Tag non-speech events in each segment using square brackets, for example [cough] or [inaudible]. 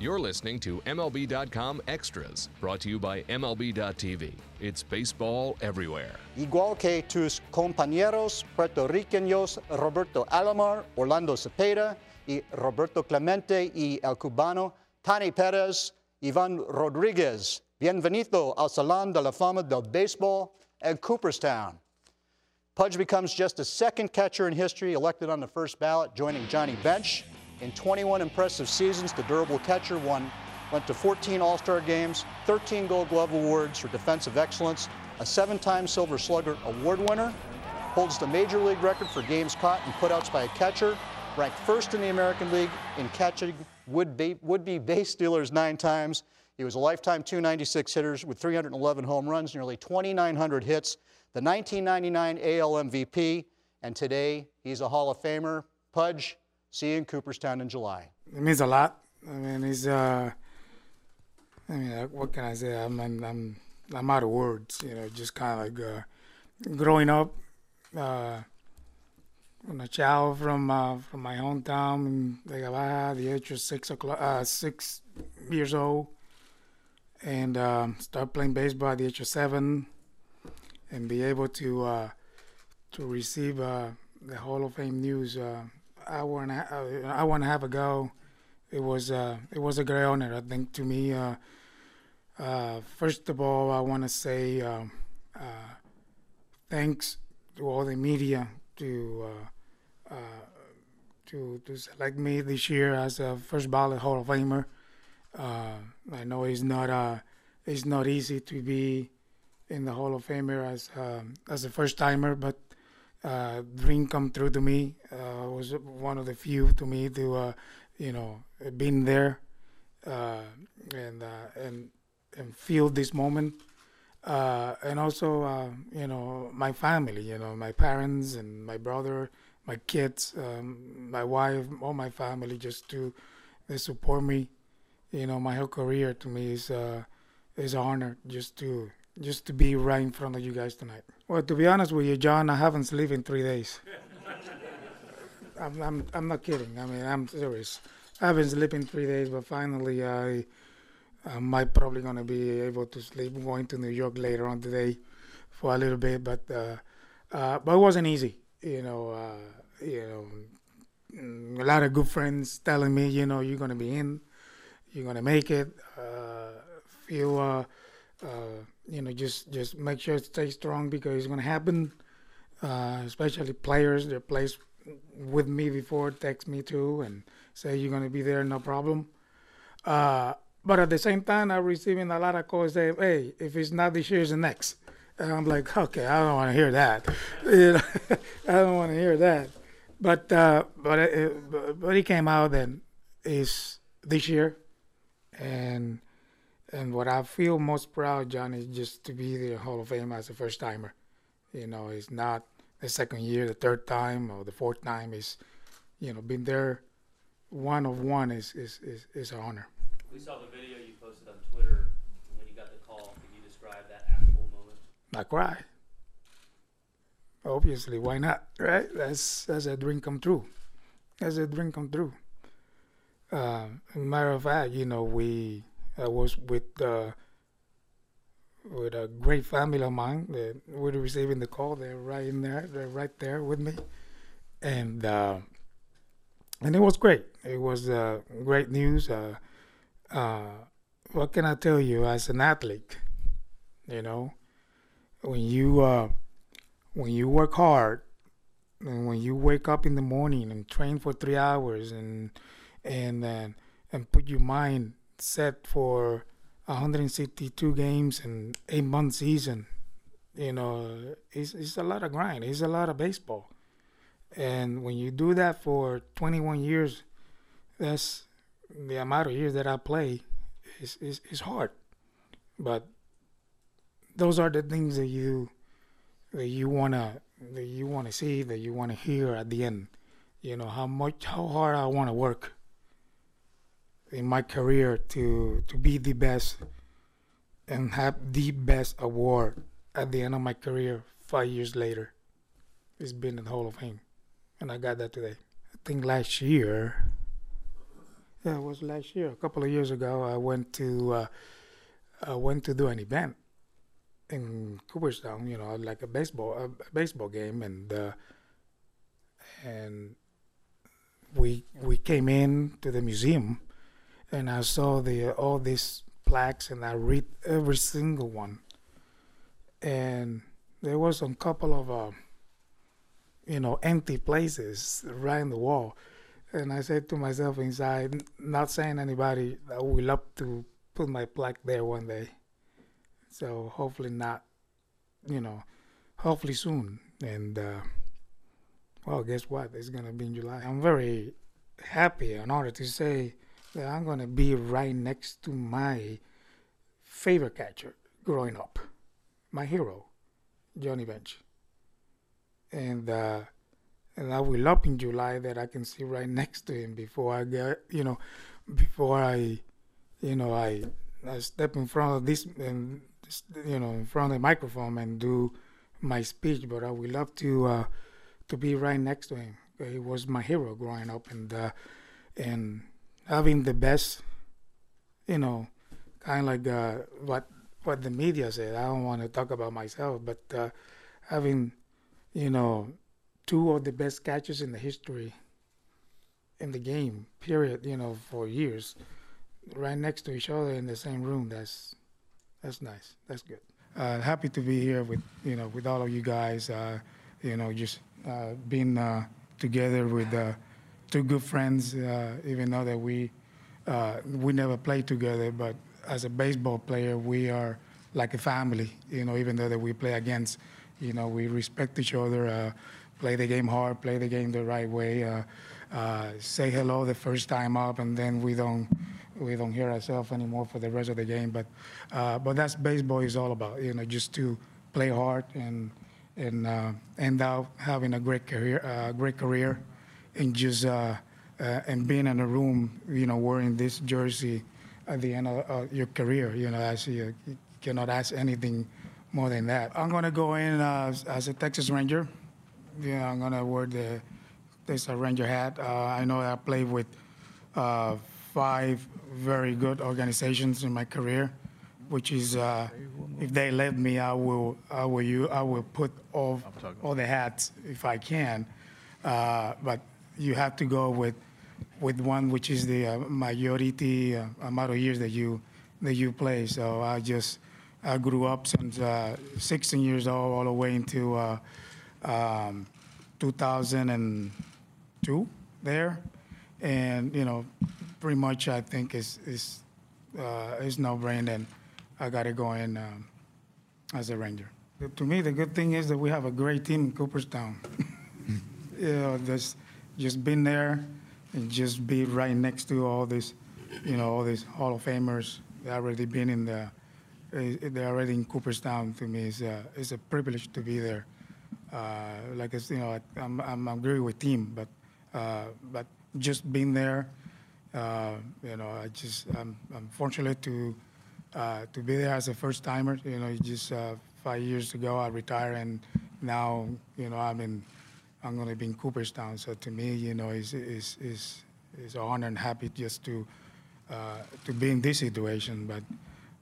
You're listening to MLB.com Extras, brought to you by MLB.tv. It's baseball everywhere. Igual que tus compañeros puertorriqueños Roberto Alomar, Orlando Cepeda y Roberto Clemente y el cubano Tany Perez, Ivan Rodriguez. Bienvenido al Salón de la Fama del Béisbol in Cooperstown. Pudge becomes just the second catcher in history elected on the first ballot, joining Johnny Bench. In 21 impressive seasons, the durable catcher won, went to 14 All Star games, 13 Gold Glove Awards for defensive excellence, a seven time Silver Slugger Award winner, holds the major league record for games caught and putouts by a catcher, ranked first in the American League in catching would be, would be base stealers nine times. He was a lifetime 296 hitters with 311 home runs, nearly 2,900 hits, the 1999 AL MVP, and today he's a Hall of Famer. Pudge, See you in Cooperstown in July. It means a lot. I mean, it's uh, I mean, uh, what can I say? I'm I'm I'm, out of words. You know, just kind of like uh, growing up. Uh, when a child from uh, from my hometown in Vega Baja, the age of six o'clock, uh, six years old, and um, start playing baseball at the age of seven, and be able to uh, to receive uh, the Hall of Fame news uh, hour and a, uh, hour and a half ago, it was uh, it was a great honor. I think to me, uh, uh, first of all, I want to say um, thanks to all the media to to to select me this year as a first ballot Hall of Famer. I know it's not it's not easy to be in the Hall of Famer as um, as a first timer, but uh, dream come true to me. Uh, was one of the few to me to, uh, you know, been there uh, and uh, and and feel this moment. Uh, and also, uh, you know, my family, you know, my parents and my brother, my kids, um, my wife, all my family, just to they support me. You know, my whole career to me is uh, is an honor just to just to be right in front of you guys tonight. Well, to be honest with you, John, I haven't slept in three days. [laughs] I'm, I'm, I'm not kidding. I mean, I'm serious. I haven't slept in three days, but finally, I, I might probably gonna be able to sleep. I'm going to New York later on today for a little bit, but uh, uh, but it wasn't easy. You know, uh, you know, a lot of good friends telling me, you know, you're gonna be in, you're gonna make it. Uh, feel uh, uh, you know, just just make sure stay strong because it's gonna happen. Uh, especially players that plays with me before text me too and say you're gonna be there, no problem. Uh, but at the same time, I'm receiving a lot of calls saying, "Hey, if it's not this year, it's the next." And I'm like, "Okay, I don't want to hear that. [laughs] you know, [laughs] I don't want to hear that." But uh, but it, but he came out and is this year, and and what I feel most proud, John, is just to be the Hall of Fame as a first timer. You know, it's not the second year, the third time, or the fourth time. Is you know, being there, one of one is is is, is an honor. We saw the video you posted on Twitter when you got the call. Can you describe that actual moment? I cried. Obviously, why not? Right? That's that's a dream come true. That's a dream come true. Uh, matter of fact, you know, we I was with uh, with a great family of mine that were receiving the call. They're right in there. They're right there with me, and uh, and it was great. It was uh, great news. Uh, uh, what can I tell you? As an athlete, you know, when you uh, when you work hard, and when you wake up in the morning and train for three hours and and, and put your mind set for 162 games and eight month season. You know, it's, it's a lot of grind. It's a lot of baseball. And when you do that for 21 years, that's the amount of years that I play is, is hard. But those are the things that you that you wanna that you wanna see, that you wanna hear at the end. You know, how much how hard I wanna work in my career to to be the best and have the best award at the end of my career five years later. It's been in the Hall of Fame. And I got that today. I think last year Yeah, it was last year. A couple of years ago, I went to uh, I went to do an event in Cooperstown. You know, like a baseball a baseball game, and uh, and we we came in to the museum, and I saw the all these plaques, and I read every single one. And there was a couple of uh, you know empty places right in the wall and I said to myself inside, not saying anybody, I would love to put my plaque there one day. So hopefully not, you know, hopefully soon. And uh, well, guess what? It's gonna be in July. I'm very happy and honored to say I'm gonna be right next to my favorite catcher growing up, my hero, Johnny Bench. And uh, and I will up in July that I can see right next to him before I get, you know, before I, you know, I, I step in front of this and you know in front of the microphone and do my speech. But I would love to uh, to be right next to him. He was my hero growing up, and uh, and having the best, you know, kind of like uh, what what the media said. I don't want to talk about myself, but uh, having, you know two of the best catchers in the history in the game, period, you know, for years, right next to each other in the same room. That's that's nice. That's good. Uh, happy to be here with you know with all of you guys. Uh, you know, just uh, being uh, together with uh, two good friends. Uh, even though that we we never played together, but as a baseball player, we are like a family. You know, even though that we play against, you know, we respect each other play the game hard, play the game the right way, uh, uh, say hello the first time up, and then we don't we don't hear ourselves anymore for the rest of the game. But uh, but that's baseball is all about. You know, just to play hard and and uh, end up having a great career, uh, great career, and just uh, and being in a room, you know, wearing this jersey at the end of your career. You know, I see you cannot ask anything more than that. I'm going to go in as a Texas Ranger yeah, I'm gonna wear the this Ranger hat. Uh, I know I played with uh, five very good organizations in my career, which is uh, if they let me, I will I will you I will put all all the hats if I can, uh, but you have to go with with one which is the uh, majority uh, amount of years that you that you play. So I just I grew up since 16 years old all the way into um, 2002 there, and you know, pretty much I think is is uh, is no brainer. And I got to go in um, as a ranger. To me, the good thing is that we have a great team in Cooperstown. [laughs] you know, just been there and just be right next to all these, you know, all these Hall of Famers. They already been in the, eh, they're already in Cooperstown. To me, it's a, it's a privilege to be there. Uh, like I, you know, I'm, I'm, I'm agree with team, but uh, but just being there, uh, you know, I just I'm, I'm fortunate to to be there as a first timer. You know, just five years ago I retired, and now you know I'm in I'm going to be in Cooperstown. So to me, you know, is is is is an honor and happy just to uh, to be in this situation. But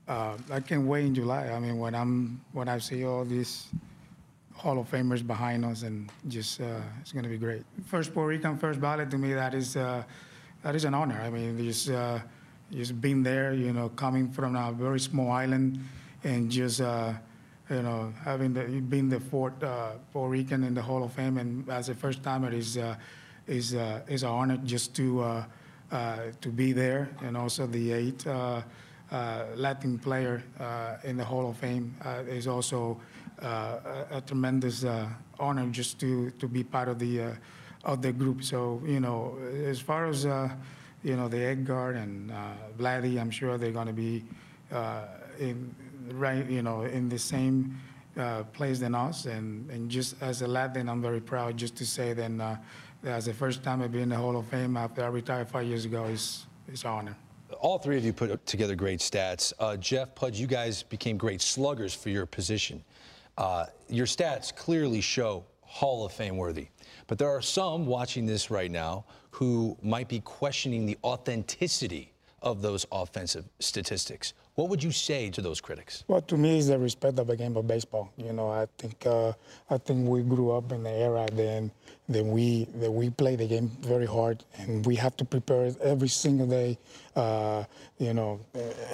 uh, I can't wait in July. I mean, when I'm when I see all these Hall of Famers behind us, and just uh, it's going to be great. First Puerto Rican, first ballot to me, that is uh, that is an honor. I mean, just uh, just being there, you know, coming from a very small island, and just uh, you know having the the fourth uh, Puerto Rican in the Hall of Fame, and as a first timer is uh, is is an honor just to to be there, and also the eighth Latin player in the Hall of Fame is also. Uh, a, a, tremendous uh, honor just to, to be part of the uh, of the group. So you know, as far as you know, the Edgar and Vladdy, I'm sure they're going to be in right, you know, in the same uh, place than us. And, and just as a Latin, I'm very proud just to say that uh, as the first time I've been in the Hall of Fame after I retired five years ago it's, is an honor. All three of you put together great stats. Uh, Jeff, Pudge, you guys became great sluggers for your position. Uh, your stats clearly show Hall of Fame worthy. But there are some watching this right now who might be questioning the authenticity of those offensive statistics. What would you say to those critics? Well, to me, it's the respect of the game of baseball. You know, I think uh, I think we grew up in the era then that we that we play the game very hard, and we have to prepare every single day. Uh, you know,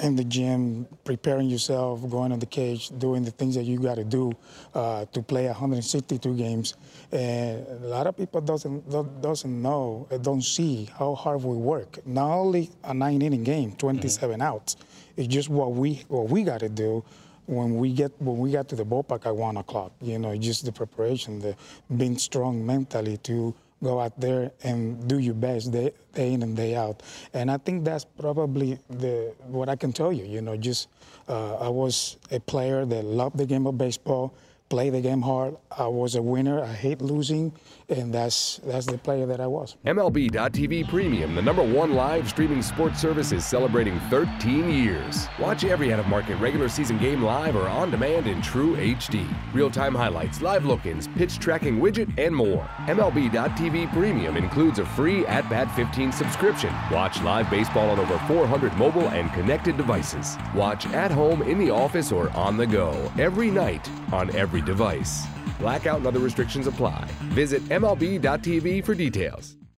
in the gym, preparing yourself, going on the cage, doing the things that you got to do uh, to play 162 games. And a lot of people doesn't doesn't know, don't see how hard we work. Not only a nine inning game, 27 mm-hmm. outs it's just what we what we got to do when we get when we got to the ballpark at one o'clock. You know, just the preparation, the being strong mentally to go out there and do your best day, day in and day out. And I think that's probably the what I can tell you. You know, just uh, I was a player that loved the game of baseball play the game hard. I was a winner. I hate losing, and that's that's the player that I was. MLB.TV Premium, the number one live streaming sports service, is celebrating 13 years. Watch every out-of-market regular season game live or on demand in true HD. Real-time highlights, live look-ins, pitch tracking widget, and more. MLB.TV Premium includes a free At-Bat 15 subscription. Watch live baseball on over 400 mobile and connected devices. Watch at home, in the office, or on the go every night on every device. Blackout and other restrictions apply. Visit MLB.tv for details.